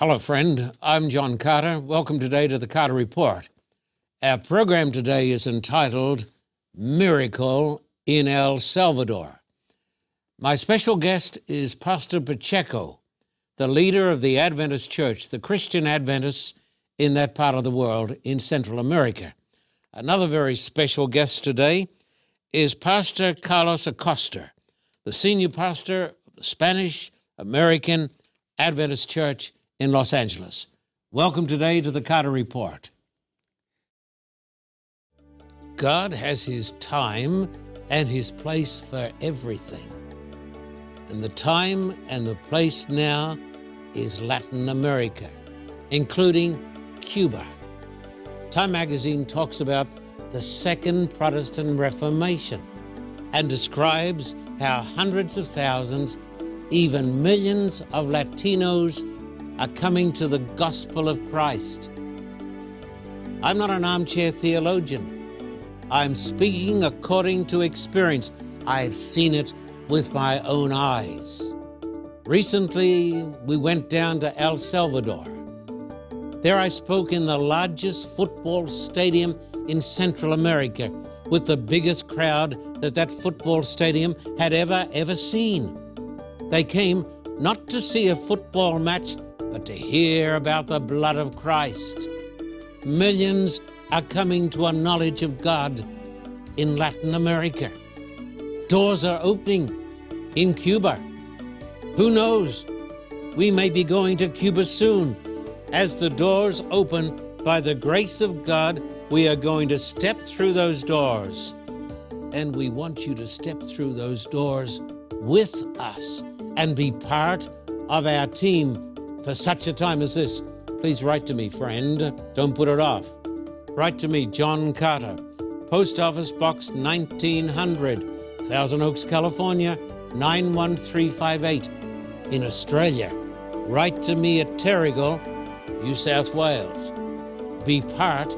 Hello, friend. I'm John Carter. Welcome today to the Carter Report. Our program today is entitled Miracle in El Salvador. My special guest is Pastor Pacheco, the leader of the Adventist Church, the Christian Adventists in that part of the world in Central America. Another very special guest today is Pastor Carlos Acosta, the senior pastor of the Spanish American Adventist Church in Los Angeles. Welcome today to the Carter Report. God has His time and His place for everything. And the time and the place now is Latin America, including Cuba. Time magazine talks about the Second Protestant Reformation and describes how hundreds of thousands, even millions of Latinos are coming to the gospel of Christ. I'm not an armchair theologian. I'm speaking according to experience. I've seen it with my own eyes. Recently, we went down to El Salvador. There I spoke in the largest football stadium in Central America with the biggest crowd that that football stadium had ever, ever seen. They came not to see a football match, but to hear about the blood of Christ. Millions are coming to a knowledge of God in Latin America. Doors are opening in Cuba. Who knows? We may be going to Cuba soon. As the doors open, by the grace of God, we are going to step through those doors. And we want you to step through those doors with us and be part of our team for such a time as this. Please write to me, friend. Don't put it off. Write to me, John Carter, Post Office Box 1900, Thousand Oaks, California 91358. In Australia, write to me at Terrigal, New South Wales. Be part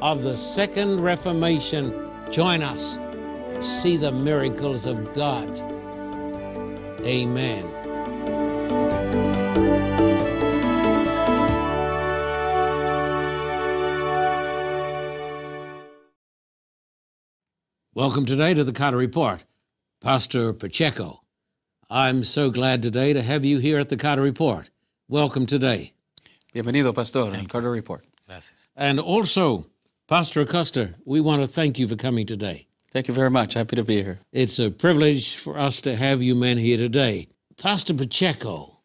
of the Second Reformation. Join us see the miracles of God. Amen. Welcome today to the Carter Report. Pastor Pacheco. I'm so glad today to have you here at the Carter Report. Welcome today. Bienvenido, Pastor, al Carter Report. Gracias. And also, Pastor Acosta, we want to thank you for coming today. Thank you very much. Happy to be here. It's a privilege for us to have you men here today. Pastor Pacheco,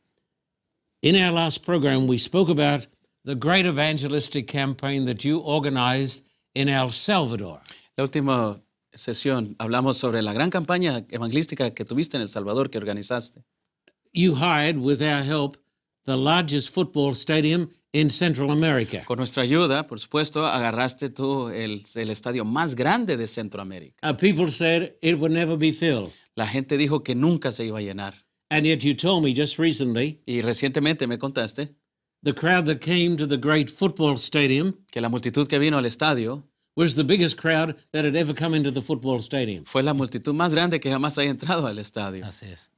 in our last program, we spoke about the great evangelistic campaign that you organized in El Salvador. La última sesión hablamos sobre la gran campaña evangelística que tuviste en El Salvador, que organizaste. You hired, with our help, the largest football stadium in Central America. Con nuestra ayuda, por supuesto, agarraste tú el, el estadio más grande de Centroamérica. Uh, people said it would never be filled. La gente dijo que nunca se iba a llenar. And yet you told me just recently Y recientemente me contaste the crowd that came to the great football stadium que la multitud que vino al estadio was the biggest crowd that had ever come into the football stadium. fue la multitud más grande que jamás haya entrado al estadio. Así es.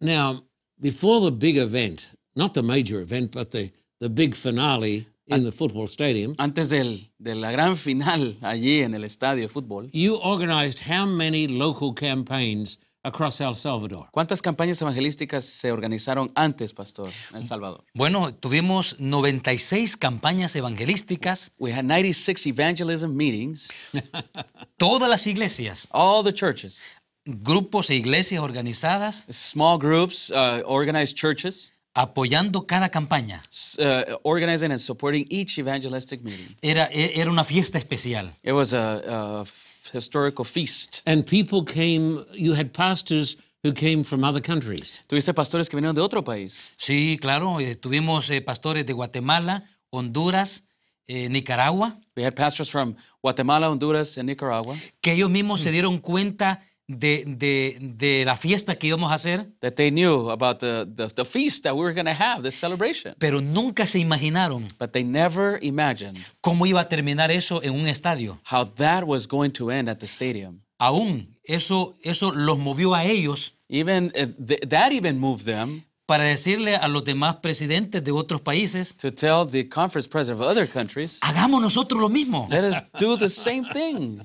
Now, before the big event, not the major event, but the, the big finale in the football stadium, Antes del, de la gran final allí en el estadio de fútbol, you organized how many local campaigns across El Salvador? ¿cuántas campañas evangelísticas se organizaron antes, Pastor, en El Salvador? Bueno, tuvimos 96 campañas evangelísticas, We had 96 evangelism meetings, todas las iglesias, all the churches, grupos e iglesias organizadas, small groups, uh, organized churches, apoyando cada campaña. uh, organizing and supporting each evangelistic meeting. Era, e- era una fiesta especial. It was a, a historical feast. And people came, you had pastors who came from other countries. Tuviste pastores que vinieron de otro país. Sí, claro, eh, tuvimos eh, pastores de Guatemala, Honduras, eh, Nicaragua, We had pastors from Guatemala, Honduras, and Nicaragua que ellos mismos se dieron cuenta de, de- de la fiesta que íbamos a hacer, that they knew about the, the, the feast that we were going to have, this celebration. pero nunca se imaginaron But they never imagined cómo iba a terminar eso en un estadio. how that was going to end at the stadium. Aún eso, eso los movió a ellos Even uh, th- that even moved them para decirle a los demás presidentes de otros países, to tell the conference president of other countries, hagamos nosotros lo mismo. let us do the same thing.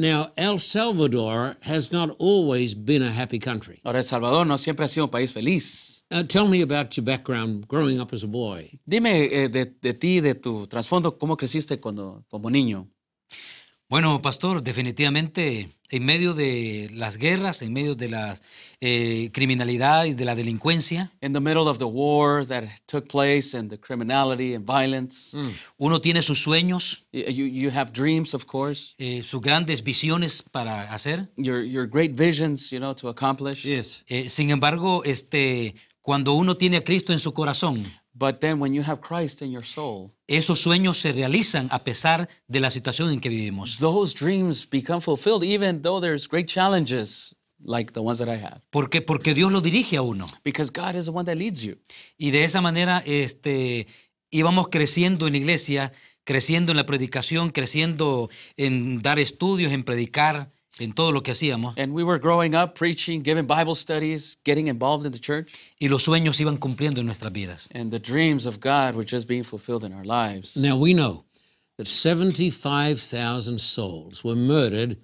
Now, El Salvador has not always been a happy country. Ahora, El Salvador no siempre ha sido un país feliz. Uh, tell me about your background growing up as a boy. Dime eh, de, de ti, de tu trasfondo, cómo creciste cuando, como niño. Bueno, pastor, definitivamente en medio de las guerras, en medio de la eh, criminalidad y de la delincuencia, In the middle of the war that took place and the criminality and violence, uno tiene sus sueños, y- you, you have dreams, of course, eh, sus grandes visiones para hacer. your, your great visions, you know, to accomplish. Eh, sin embargo, este, cuando uno tiene a Cristo en su corazón, But then when you have Christ in your soul, esos sueños se realizan a pesar de la situación en que vivimos. those dreams become fulfilled, even though there's great challenges like the ones that I have. ¿Por qué? Porque Dios lo dirige a uno. Because God is the one that leads you. Y de esa manera este, íbamos creciendo en la iglesia, creciendo en la predicación, creciendo en dar estudios, en predicar, en todo lo que hacíamos. And we were growing up, preaching, giving Bible studies, getting involved in the church. Y los sueños iban cumpliendo en nuestras vidas. And the dreams of God were just being fulfilled in our lives. Now, we know that 75,000 souls were murdered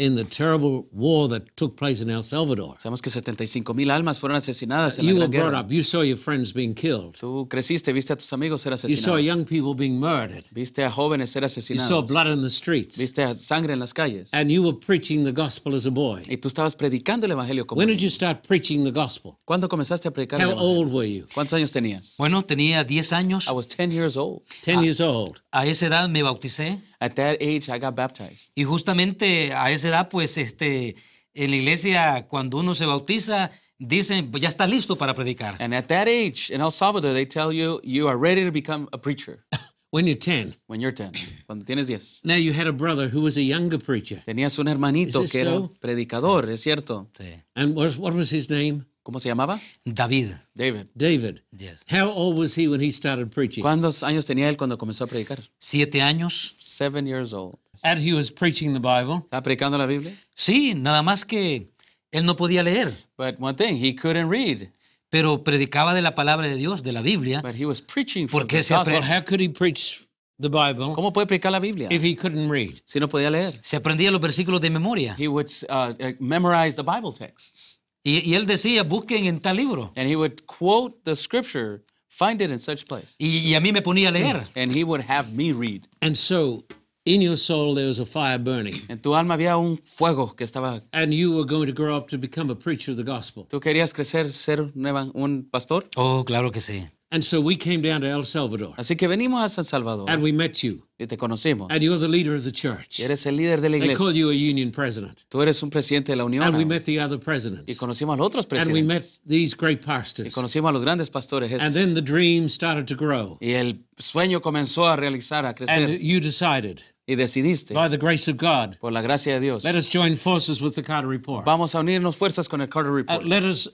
in the terrible war that took place in El Salvador. Sabemos que 75 mil almas fueron asesinadas en la You were brought Guerra. up, you saw your friends being killed, Tú creciste, viste a tus amigos ser you saw asesinados. young people being murdered, Viste a jóvenes ser you saw asesinados. blood in the streets, Viste a sangre en las calles. and you were preaching the gospel as a boy. Y tú estabas predicando el evangelio como When niño. did you start preaching the gospel? ¿Cuándo comenzaste a predicar el How evangelio? old were you? ¿Cuántos años tenías? Bueno, tenía 10 años. I was 10 years old. 10 years old. A esa edad me bauticé. At that age, I got baptized. Y justamente a esa edad, pues, este, en la iglesia, cuando uno se bautiza, dicen, ya está listo para predicar. And at that age, in El Salvador, they tell you you are ready to become a preacher When you're 10. when you're 10, cuando tienes 10. Now, you had a brother who was a younger preacher. Tenías un hermanito que era so? predicador, es cierto. Sí. And what, what was his name? ¿Cómo se llamaba? David. David. David. Yes. How old was he when he started preaching? ¿Cuántos años tenía él cuando comenzó a predicar? Siete años. Seven years old. And he was preaching the Bible. ¿Estaba predicando la Biblia? Sí, nada más que él no podía leer, But one thing, he couldn't read, pero predicaba de la palabra de Dios, de la Biblia. but he was preaching from Porque the se gospel. How could he preach the Bible ¿Cómo puede predicar la Biblia if he couldn't read? si no podía leer? Se aprendía los versículos de memoria. He would uh, uh, memorize the Bible texts, Y, y él decía, busquen en tal libro. and he would quote the scripture, find it in such place, Y, y a mí me ponía a leer. and he would have me read. And so, in your soul, there was a fire burning, En tu alma había un fuego que estaba. and you were going to grow up to become a preacher of the gospel. ¿Tú querías crecer, ser un pastor? Oh, claro que sí. And so we came down to El Salvador, Así que venimos a San Salvador and we met you, y te conocimos. and you're the leader of the church. Y eres el líder de la iglesia. They call you a union president. Tú eres un presidente de la unión. And we met the other presidents. Y conocimos a los otros And we met these great pastors. Y conocimos a los grandes pastores. And then the dream started to grow. Y el sueño comenzó a realizar, a crecer. And you decided, Y decidiste, by the grace of God, por la gracia de Dios, let us join forces with the Carter Report. vamos a unirnos fuerzas con el Carter Uh, Report. let us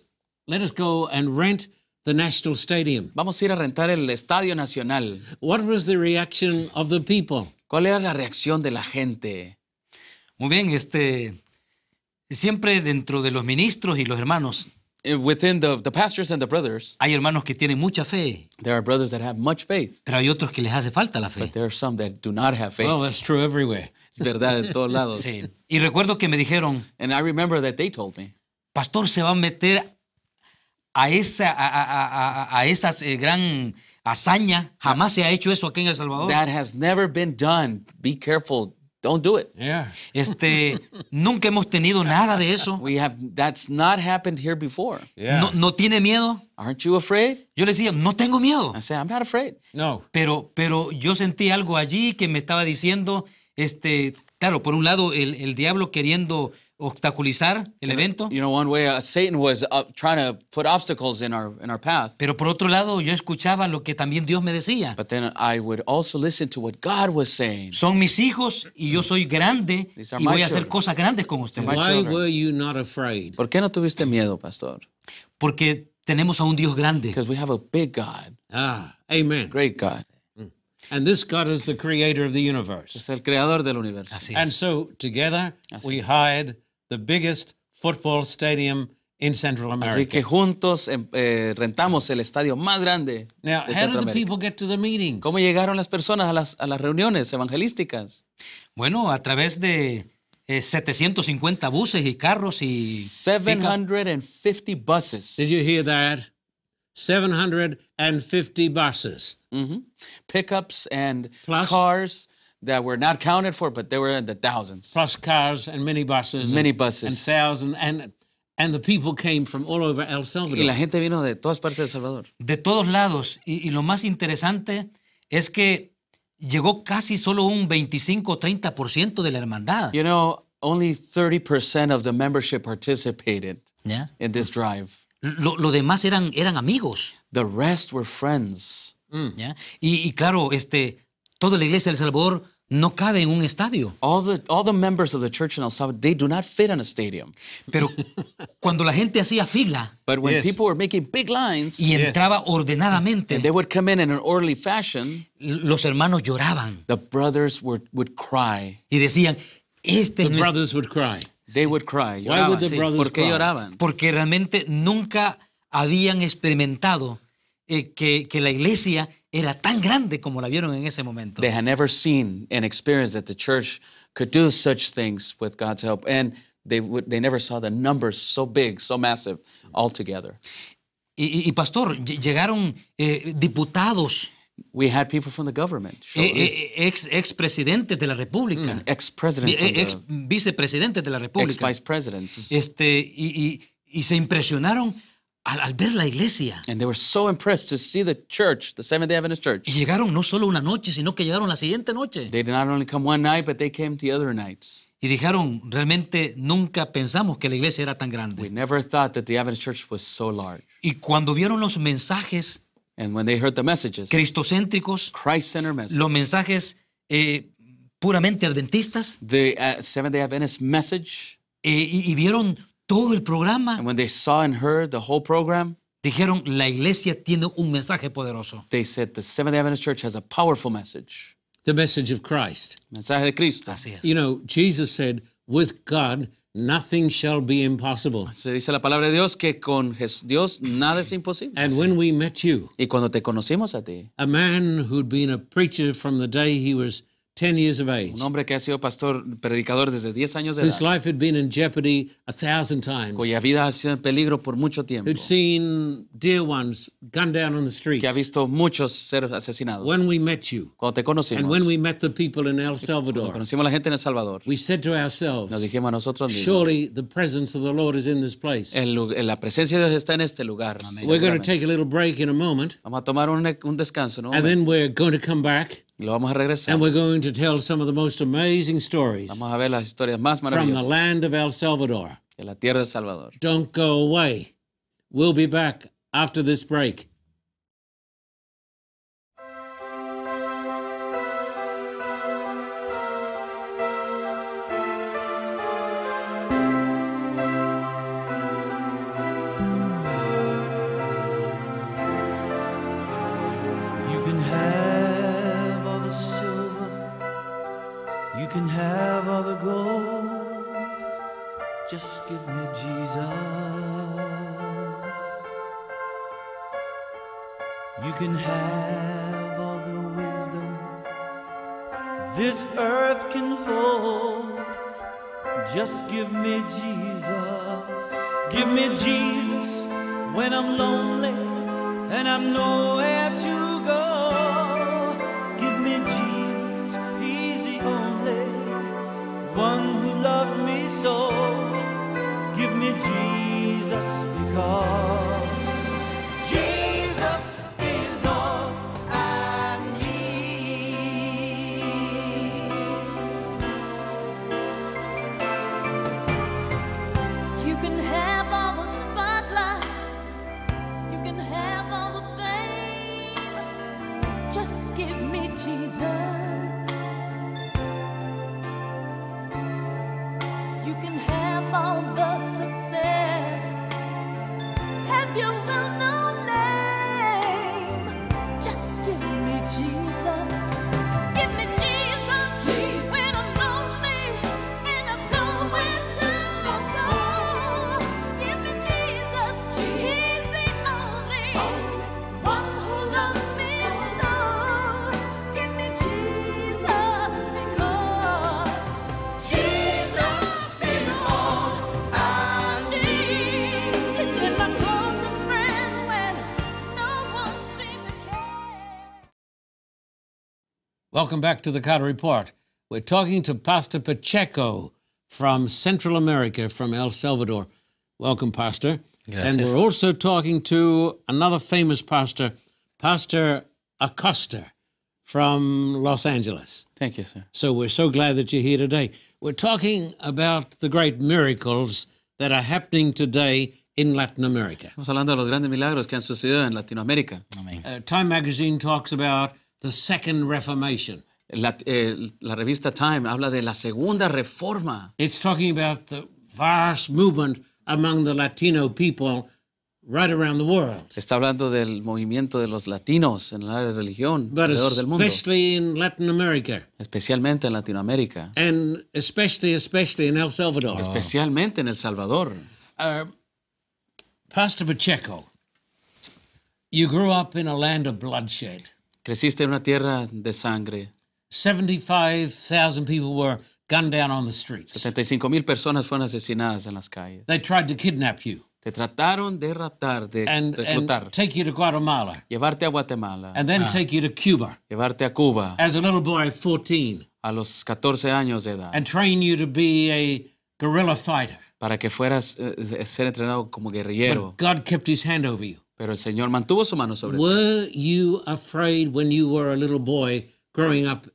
let us go and rent the national stadium. Vamos a ir a rentar el Estadio Nacional. What was the reaction of the people? ¿Cuál era la reacción de la gente? Muy bien, este, siempre dentro de los ministros y los hermanos, Eh, Within the, the pastors and the brothers, hay hermanos que tienen mucha fe, there are brothers that have much faith, pero hay otros que les hace falta la fe. but there are some that do not have faith. Well, that's true everywhere. es verdad, en todos lados. Sí. Y recuerdo que me dijeron, And I remember that they told me, pastor, se va a meter a esa, a, a- a- a- a esa eh, gran hazaña. Jamás se ha hecho eso aquí en El Salvador. that has never been done. Be careful. Don't do it. Yeah. Este, nunca hemos tenido nada de eso. We have, that's not happened here before. Yeah. No, ¿No tiene miedo? Aren't you afraid? Yo le decía, no tengo miedo. I say, I'm not afraid. No. Pero, pero yo sentí algo allí que me estaba diciendo, este, claro, por un lado el, el diablo queriendo obstaculizar el evento, You know, one way uh, Satan was uh, trying to put obstacles in our in our path. pero por otro lado yo escuchaba lo que también Dios me decía. But then I would also listen to what God was saying. Son mis hijos y yo soy grande y voy a hacer cosas grandes con ustedes. Why children. were you not afraid? ¿Por qué no tuviste miedo, pastor? Porque tenemos a un Dios grande. Because we have a big God, Ah, amen. great God. And this God is the creator of the universe. Es el creador del universo. Así And es. so together Así we hired the biggest football stadium in Central Así America. que juntos em, eh, rentamos el estadio más grande Now, de how did the people get to the meetings? ¿Cómo llegaron las personas a las, a las reuniones evangelísticas? Bueno, a través de eh, 750 buses y carros y... pick-up. 750 buses. Did you hear that? 750 buses. Mhm. Pickups and Plus- cars that were not counted for, but they were in the thousands. plus cars and minibuses, Minibuses. and, and thousand and and the people came from all over El Y Salvador. la gente vino de todas partes de El Salvador. de todos lados. Y, y lo más interesante es que llegó casi solo un 25 o 30% de la hermandad. You know, only 30% of the membership participated ¿ya? in this drive. Lo, lo demás eran, eran amigos. The rest were friends. ¿ya? Y, y claro, este, toda la iglesia de El Salvador no cabe en un estadio. All the all the members of the church in El Salvador, they do not fit in a stadium. Pero cuando la gente hacía fila But when Yes. people were making big lines, y entraba ordenadamente, and they would come in in an orderly fashion, los hermanos lloraban the brothers would, would cry. y decían, este the es nuestro brothers would cry. They would cry. Why would Lloraban, the sí. brothers ¿Por qué cry? lloraban? porque realmente nunca habían experimentado eh, que, que la iglesia era tan grande como la vieron en ese momento. They had never seen and experienced that the church could do such things with God's help, and they would they never saw the numbers so big, so massive, all together. Y, y- pastor, ll- llegaron eh, diputados, We had people from the government, eh, eh, ex, expresidentes de la República, ex-president, eh, from the- ex vicepresidentes de la República, ex-vice presidents, este, y, y- y se impresionaron al, al ver la iglesia. and they were so impressed to see the church, the Seventh Day Adventist Church. Y llegaron no solo una noche, sino que llegaron la siguiente noche. They did not only come one night, but they came the other nights. Y dijeron, realmente nunca pensamos que la iglesia era tan We grande. never thought that the Adventist Church was so large. Y cuando vieron los mensajes And when they heard the messages, cristocéntricos, Christ-centered message, los mensajes eh, puramente adventistas, the uh, Seventh Day Adventist message, eh, y, y vieron todo el programa, and when they saw and heard the whole program, dijeron, la iglesia tiene un mensaje poderoso. they said the Seventh Day Adventist Church has a powerful message. The message of Christ. Mensaje de Cristo. Así es. You know, Jesus said, "With God, nothing shall be impossible." Se dice la palabra de Dios que con Jes- Dios nada es imposible. And when we met you, Y cuando te conocimos a ti, a man who'd been a preacher from the day he was 10 years of age, un hombre que ha sido pastor, predicador desde 10 años de whose edad, life had been in jeopardy a thousand times, cuya vida ha sido en peligro por mucho tiempo, who'd seen dear ones gunned down on the streets. que ha visto muchos ser asesinados. When we met you, Cuando te conocimos, and when we met the people in El cuando Salvador, conocimos a la gente en El Salvador, we said to nos ourselves, dijimos a nosotros mismos, surely the presence of the Lord is in this place. el la presencia de Dios está en este lugar. We're going to take a little break in a moment, Vamos a tomar un, un descanso, ¿no? and then we're going to come back, Y lo vamos a regresar. and we're going to tell some of the most amazing stories Vamos a ver las historias más from the maravillosas land of El Salvador. de la tierra Salvador. Don't go away. We'll be back after this break. Can have all the gold. Just give me Jesus. You can have all the wisdom this earth can hold. Just give me Jesus. Give me Jesus when I'm lonely and I'm nowhere to Welcome back to the Carter Report. We're talking to Pastor Pacheco from Central America, from El Salvador. Welcome, Pastor. And Gracias. we're also talking to another famous pastor, Pastor Acosta from Los Angeles. Thank you, sir. So we're so glad that you're here today. We're talking about the great miracles that are happening today in Latin America. Estamos hablando de los grandes milagros que han sucedido en Latinoamérica. Amén. Uh, Time magazine talks about the Second Reformation. La, eh, la revista Time habla de la segunda reforma. It's talking about the vast movement among the Latino people right around the world, Está hablando del movimiento de los latinos en de religión but alrededor del mundo, especially in Latin America especialmente en Latinoamérica, and especially, especially in El Salvador. especialmente en El Salvador. Uh, Pastor Pacheco, you grew up in a land of bloodshed. Creciste en una tierra de sangre. 75,000 people were gunned down on the streets. 75 mil personas fueron asesinadas en las calles. They tried to kidnap you Te trataron de raptar, de and, reclutar, and take you to Guatemala llevarte a Guatemala, and then take you to Cuba llevarte a Cuba as a little boy of 14 a los 14 años de edad, and train you to be a guerrilla fighter. para que fueras eh, ser entrenado como guerrillero. But God kept his hand over you. Pero el Señor mantuvo su mano sobre. Were you afraid when you were a little boy growing up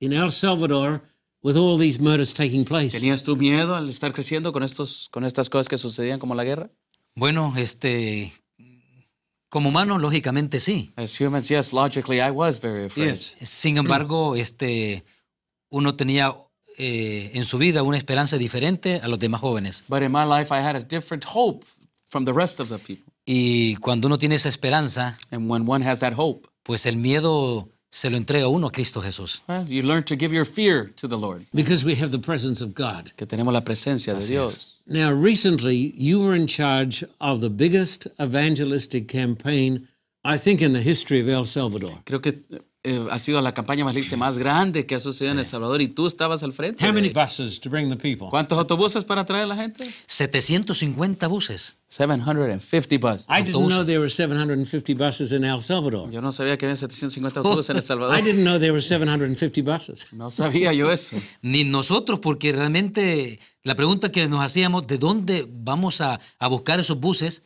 in El Salvador with all these murders taking place? ¿Tenías tu miedo al estar creciendo con, estos, con estas cosas que sucedían como la guerra? Bueno, este, como humano, lógicamente sí. As humans, yes, logically I was very afraid. Yes. Sin embargo, este, uno tenía eh, en su vida una esperanza diferente a los demás jóvenes. But in my life, I had a different hope from the rest of the people. Y cuando uno tiene esa esperanza, And when one has that hope, pues el miedo se lo entrega uno a Cristo Jesús. well, you learn to give your fear to the Lord. Because we have the presence of God. Que tenemos la presencia de Dios. Now, recently, you were in charge of the biggest evangelistic campaign, I think, in the history of El Salvador. Creo que eh, ha sido la campaña más lista más grande que ha sucedido en El Salvador y tú estabas al frente. How many buses to bring the people? ¿Cuántos autobuses para traer a la gente? 750 buses. 750 buses. I didn't know there were 750 buses in El Salvador. Yo no sabía que había 750 autobuses en El Salvador. I didn't know there were 750 buses. No sabía yo eso. Ni nosotros, porque realmente la pregunta que nos hacíamos, ¿de dónde vamos a, a buscar esos buses?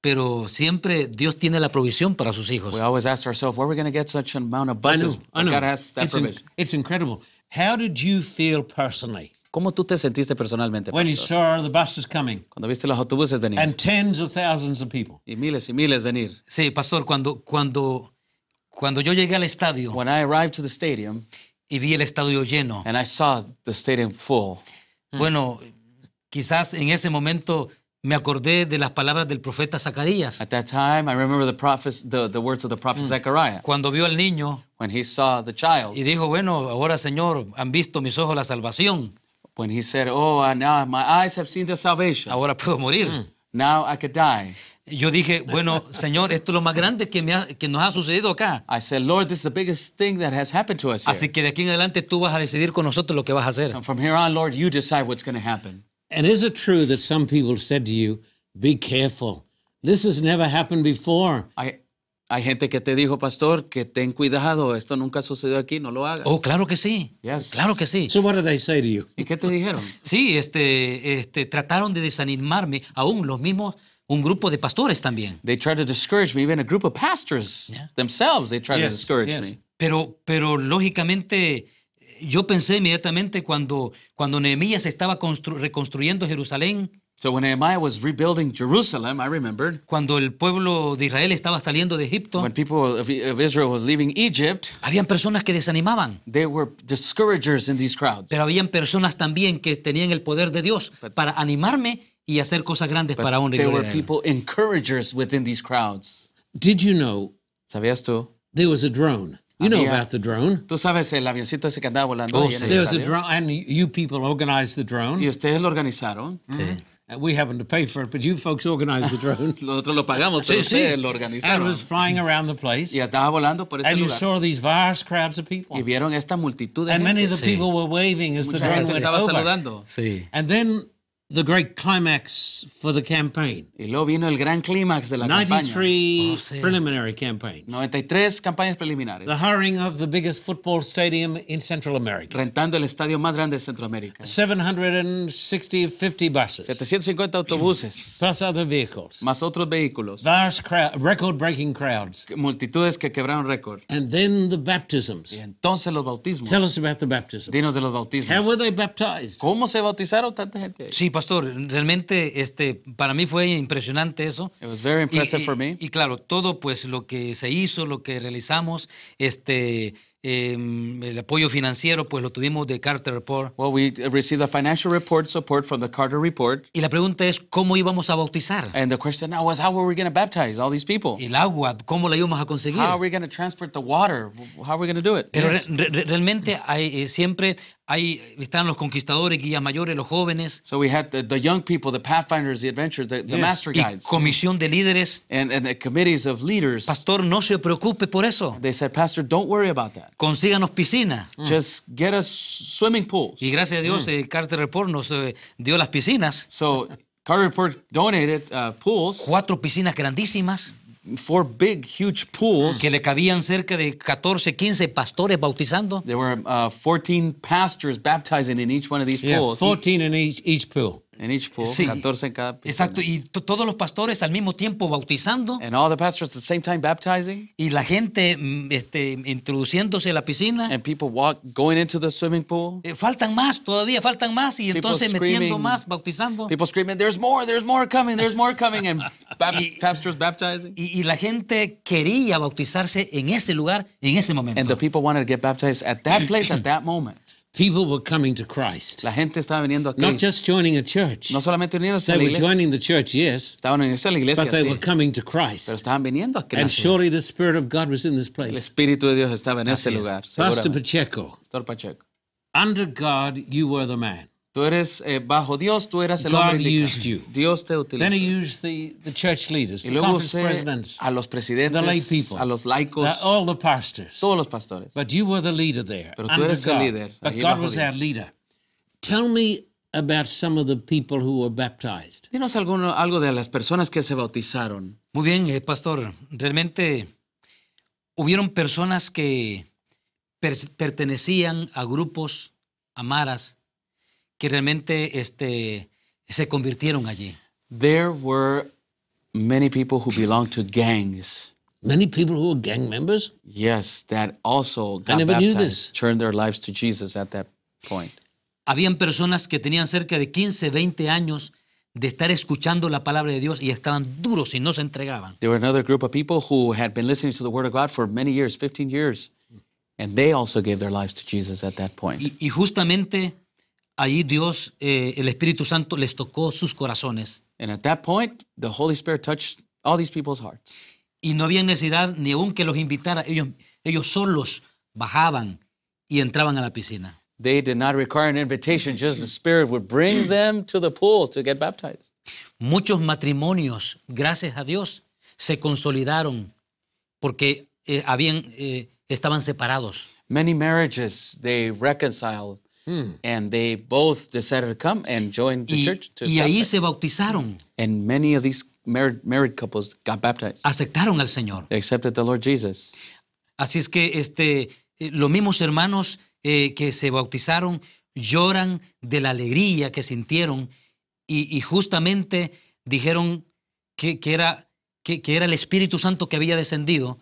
Pero siempre Dios tiene la provisión para sus hijos. We always asked ourselves, where are we going to get such an amount of I know, buses? I know. God has that It's, in- provision. it's incredible. How did you feel personally ¿Cómo tú te sentiste personalmente, when you saw the buses coming Cuando viste los autobuses venir and tens of thousands of people? y miles y miles venir. Sí, pastor, cuando, cuando, cuando yo llegué al estadio When I arrived to the stadium y vi el estadio lleno, and I saw the stadium full, bueno, quizás en ese momento me acordé de las palabras del profeta Zacarías, at that time I remember the prophets, the, the words of the prophet Zechariah cuando vio al niño when he saw the child. y dijo, bueno, ahora Señor, han visto mis ojos la salvación, When he said, "Oh, uh, now my eyes have seen the salvation. ahora puedo morir. Now I could die." Yo dije, bueno, Señor, esto es lo más grande que, me ha- que nos ha sucedido acá. I said, "Lord, this is the biggest thing that has happened to us here. Así que de aquí en adelante tú vas a decidir con nosotros lo que vas a hacer. So from here on, Lord, you decide what's going to happen." And is it true that some people said to you, Be careful? This has never happened before. Hay, hay gente que te dijo, pastor, que ten cuidado, esto nunca sucedió aquí, no lo hagas. Oh, claro que sí. Yes. Claro que sí. So, what did they say to you? ¿Y qué te dijeron? Sí, este, este, trataron de desanimarme, aún los mismos, un grupo de pastores también. They tried to discourage me, even a group of pastors Yeah. themselves, they tried to Yes, discourage yes. me. Pero, pero lógicamente, yo pensé inmediatamente cuando, cuando Nehemías estaba constru- reconstruyendo Jerusalén, So when Nehemiah was rebuilding Jerusalem, I remembered cuando el pueblo de Israel estaba saliendo de Egipto, when people of, Israel was leaving Egypt, habían personas que desanimaban. they were discouragers in these crowds. Pero habían personas también que tenían el poder de Dios para animarme y hacer cosas grandes para honra y There were people encouragers within these crowds. Did you know ¿Sabías tú? there was a drone? You know about the drone. Tú sabes el avioncito ese que andaba volando Oh, sí. There was a drone, and you people organized the drone. Y ustedes lo organizaron. Sí. Uh, We happened to pay for it, but you folks organized the drone. Nosotros lo pagamos, pero Sí, sí. ustedes lo and it was flying around the place. Y estaba volando por ese And you saw these vast crowds of people. Y vieron esta multitud de And many of the Sí. people were waving as the Mucha drone gente went estaba over. saludando. Sí. And then the great climax for the campaign. Y luego vino el gran clímax de la campaña. 93 Oh, sí. preliminary campaigns. 93 campañas preliminares. The hiring of the biggest football stadium in Central America. Rentando el estadio más grande de Centroamérica. 760, 50 buses, 750 autobuses. plus other vehicles. Más otros vehículos. Vast crowd, record-breaking crowds. Multitudes que quebraron récord. And then the baptisms. Y entonces los bautismos. Tell us about the baptisms. Dinos de los bautismos. How were they baptized? ¿Cómo se bautizaron tanta gente? Sí, pastor, realmente este, para mí fue impresionante eso. It was very Y, impressive y- for me. y claro, todo pues lo que se hizo, lo que realizamos, este, em, el apoyo financiero pues lo tuvimos de Carter Report. Well, we received a financial report support from the Carter Report. Y la pregunta es, ¿cómo íbamos a bautizar? And the question now was, how were we going to baptize all these people? El agua, ¿cómo la íbamos a conseguir? How are we going to transport the water? How are we going to do it? Pero re- re- realmente hay, eh, siempre hay, están los conquistadores, guías mayores, los jóvenes, So we had the, the young people, the pathfinders, the adventurers, the, the Yes. master y guides, comisión de líderes. and, and the committees of leaders. Pastor, no se preocupe por eso. They said, Pastor, don't worry about that. Consíganos piscina. Just get us swimming pools. Y gracias a Dios, eh, Carter Report nos eh, dio las piscinas. So Carter Report donated uh, pools, Cuatro piscinas grandísimas four big, huge pools. que le cabían cerca de 14, 15 pastores bautizando. There were uh, 14 pastors baptizing in each one of these Yeah, pools. 14 in each, each pool. In each pool, Sí. 14 en cada piscina. Exacto, y to- todos los pastores al mismo tiempo bautizando And all the pastors at the same time baptizing, y la gente mm, este, introduciéndose a la piscina. and people walk going into the swimming pool. Eh, faltan más, todavía faltan más, y People entonces metiendo más, bautizando. People screaming, "There's more! There's more coming! There's more coming!" And Y- pastors baptizing. Y, y la gente quería bautizarse en ese lugar, en ese momento. And the people wanted to get baptized at that place at that moment. People were coming to Christ, La gente estaba viniendo a Cristo. not just joining a church. No solamente uniéndose a la iglesia. They were joining the church, yes, Estaban uniéndose a la iglesia, but they sí, were coming to Christ. pero estaban viniendo a Cristo. And surely the Spirit of God was in this place. El. Espíritu de Dios estaba en este es. lugar. Pastor. Pacheco, Pastor Pacheco. under God, you were the man. Tú eres, eh, bajo Dios, tú eras el God hombre used you. Dios te Then he utilizó. used the, the church leaders, Y the luego usé presidents, a los presidentes, the lay people, a los laicos, the- all the pastors. todos los pastores. But you were the leader there. Pero tú eres el líder, But God was our Dios. leader. Tell me about some of the people who were baptized. Dinos alguno, algo de las personas que se bautizaron. Muy bien, eh, pastor. Realmente hubieron personas que per- pertenecían a grupos, a maras, que realmente este, se convirtieron allí. There were many people who belonged to gangs. Many people who were gang members. Yes, that also got never knew baptized, this. turned their lives to Jesus at that point. Habían personas que tenían cerca de 15, 20 años de estar escuchando la palabra de Dios y estaban duros y no se entregaban. There were another group of people who had been listening to the Word of God for many years, 15 years, and they also gave their lives to Jesus at that point. Y, y justamente ahí Dios, eh, el Espíritu Santo, les tocó sus corazones. And at that point, the Holy Spirit touched all these people's hearts. Y no había necesidad ni aún que los invitara. Ellos, ellos solos bajaban y entraban a la piscina. They did not require an invitation, just the Spirit would bring them to the pool to get baptized. Muchos matrimonios, gracias a Dios, se consolidaron porque eh, habían, eh, estaban separados. Many marriages, they reconciled and they both decided to come and join the Y, church. To y ahí baptize. se bautizaron, and many of these married, married couples got baptized. aceptaron al Señor. They accepted the Lord Jesus. Así es que este, eh, los mismos hermanos eh, que se bautizaron lloran de la alegría que sintieron y, y justamente dijeron que, que era, que, que era el Espíritu Santo que había descendido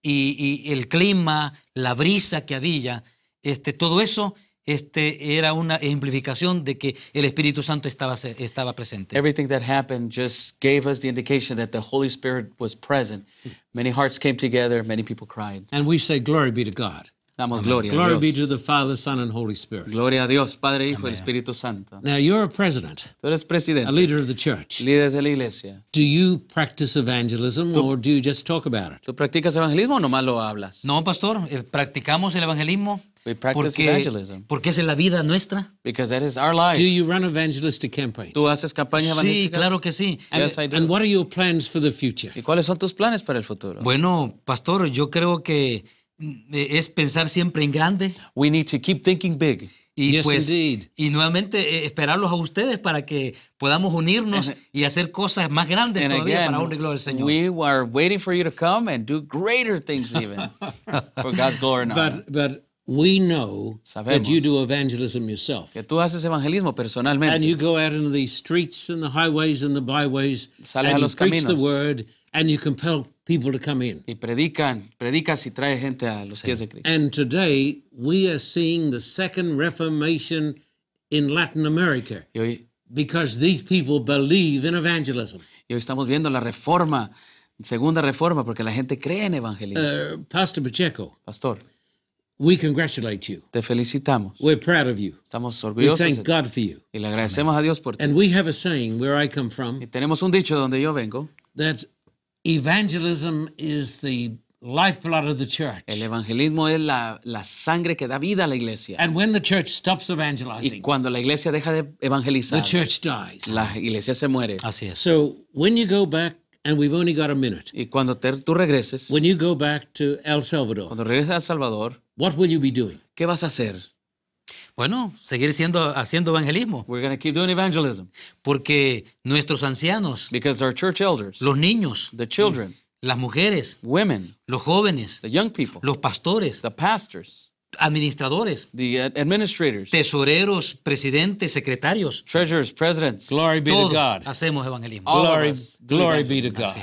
y, y el clima, la brisa que había, este, todo eso este, era una ejemplificación de que el Espíritu Santo estaba, estaba presente. Everything that happened just gave us the indication that the Holy Spirit was present. Many hearts came together, many people cried. And we say, Glory be to God. Damos gloria Glory a be to the Father, Son, and Holy Spirit. Gloria a Dios, Padre, Hijo y Espíritu Santo. Now, you're a president, Tú eres a presidente, leader of the church. líder de la iglesia. Do you practice evangelism or do you just talk about it? ¿Tú practicas evangelismo o nomás lo hablas? No, pastor, eh, practicamos el evangelismo We practice porque, evangelism. porque esa es la vida nuestra. Because that is our life. Do you run evangelistic campaigns? ¿Tú haces campañas Sí, evangelísticas? claro que sí. And, Yes, I do. and what are your plans for the future? ¿Y cuáles son tus planes para el futuro? Bueno, pastor, yo creo que mm, eh, es pensar siempre en grande We need to keep thinking big Y Yes, pues, indeed. y nuevamente eh, esperarlos a ustedes para que podamos unirnos And- y hacer cosas más grandes And todavía again, para honra y gloria del Señor. we are waiting for you to come and do greater things even for God's glory and honor. But but we know that you do evangelism yourself. Que tú haces evangelismo personalmente. And you go out into the streets and the highways and the byways Sales a and you preach the word and you compel people to come in. Y predican, predicas y trae gente a los pies de Cristo. And today we are seeing the second Reformation in Latin America Y hoy, because these people believe in evangelism. y hoy estamos viendo la reforma, segunda reforma, porque la gente cree en evangelismo. Uh, Pastor Pacheco, Pastor, we congratulate you. te felicitamos. We're proud of you. Estamos We orgullosos thank de- God for you. y le agradecemos a Dios por ti. And we have a saying where I come from Y tenemos un dicho donde yo vengo, that evangelism is the lifeblood of the church. el evangelismo es la, la sangre que da vida a la iglesia. And when the church stops Y evangelizing, cuando la iglesia deja de the evangelizar, church dies. la iglesia se muere. Así es. So when you go back, and we've only got a minute, Y cuando te- tú regreses, when you go back to El Salvador, cuando regreses a El Salvador, what will you be doing? ¿qué vas a hacer? Bueno, seguir siendo, haciendo evangelismo, We're going to keep doing evangelism porque nuestros ancianos, because our church elders, los niños, the children, las mujeres, women, los jóvenes, the young people, los pastores, the pastors, administradores, the ad- administrators, tesoreros, presidentes, secretarios, treasurers, presidents, Glory be to todos God. hacemos evangelismo. Glory, glory be to God.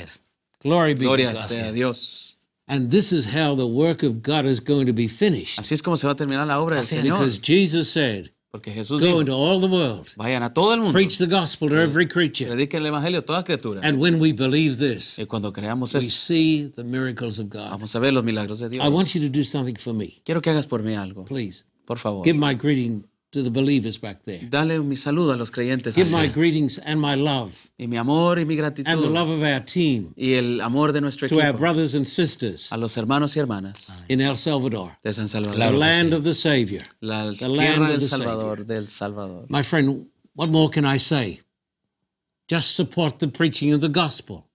Glory be to Gloria God. sea a Dios. And this is how the work of God is going to be finished. Así es como se va a terminar la obra del Así. Señor. Because Jesus said, Porque Jesús Go dijo, into all the world, vayan a todo el mundo, preach the gospel to every creature. prediquen el evangelio a toda criatura. And when we believe this, Y cuando creamos we esto, see the miracles of God. vamos a ver los milagros de Dios. I want you to do something for me, Quiero que hagas por mí algo, please. por favor. Give my greeting to the believers back there. Dale mi saludo a los creyentes Give my greetings and my love y mi amor y mi and the love of our team y el amor de nuestro to our brothers and sisters a los hermanos y hermanas in El Salvador, de San the land of the Savior. la the land of the Salvador, del Salvador. My friend, what more can I say? Just support the preaching of the gospel.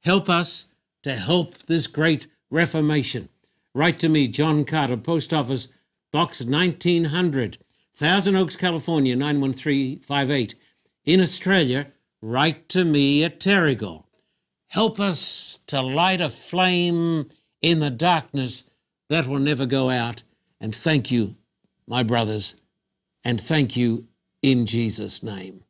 Help us to help this great reformation. Write to me, John Carter, Post Office, Box 1900, Thousand Oaks, California, 91358. In Australia, write to me at Terrigal. Help us to light a flame in the darkness that will never go out. And thank you, my brothers, and thank you in Jesus' name.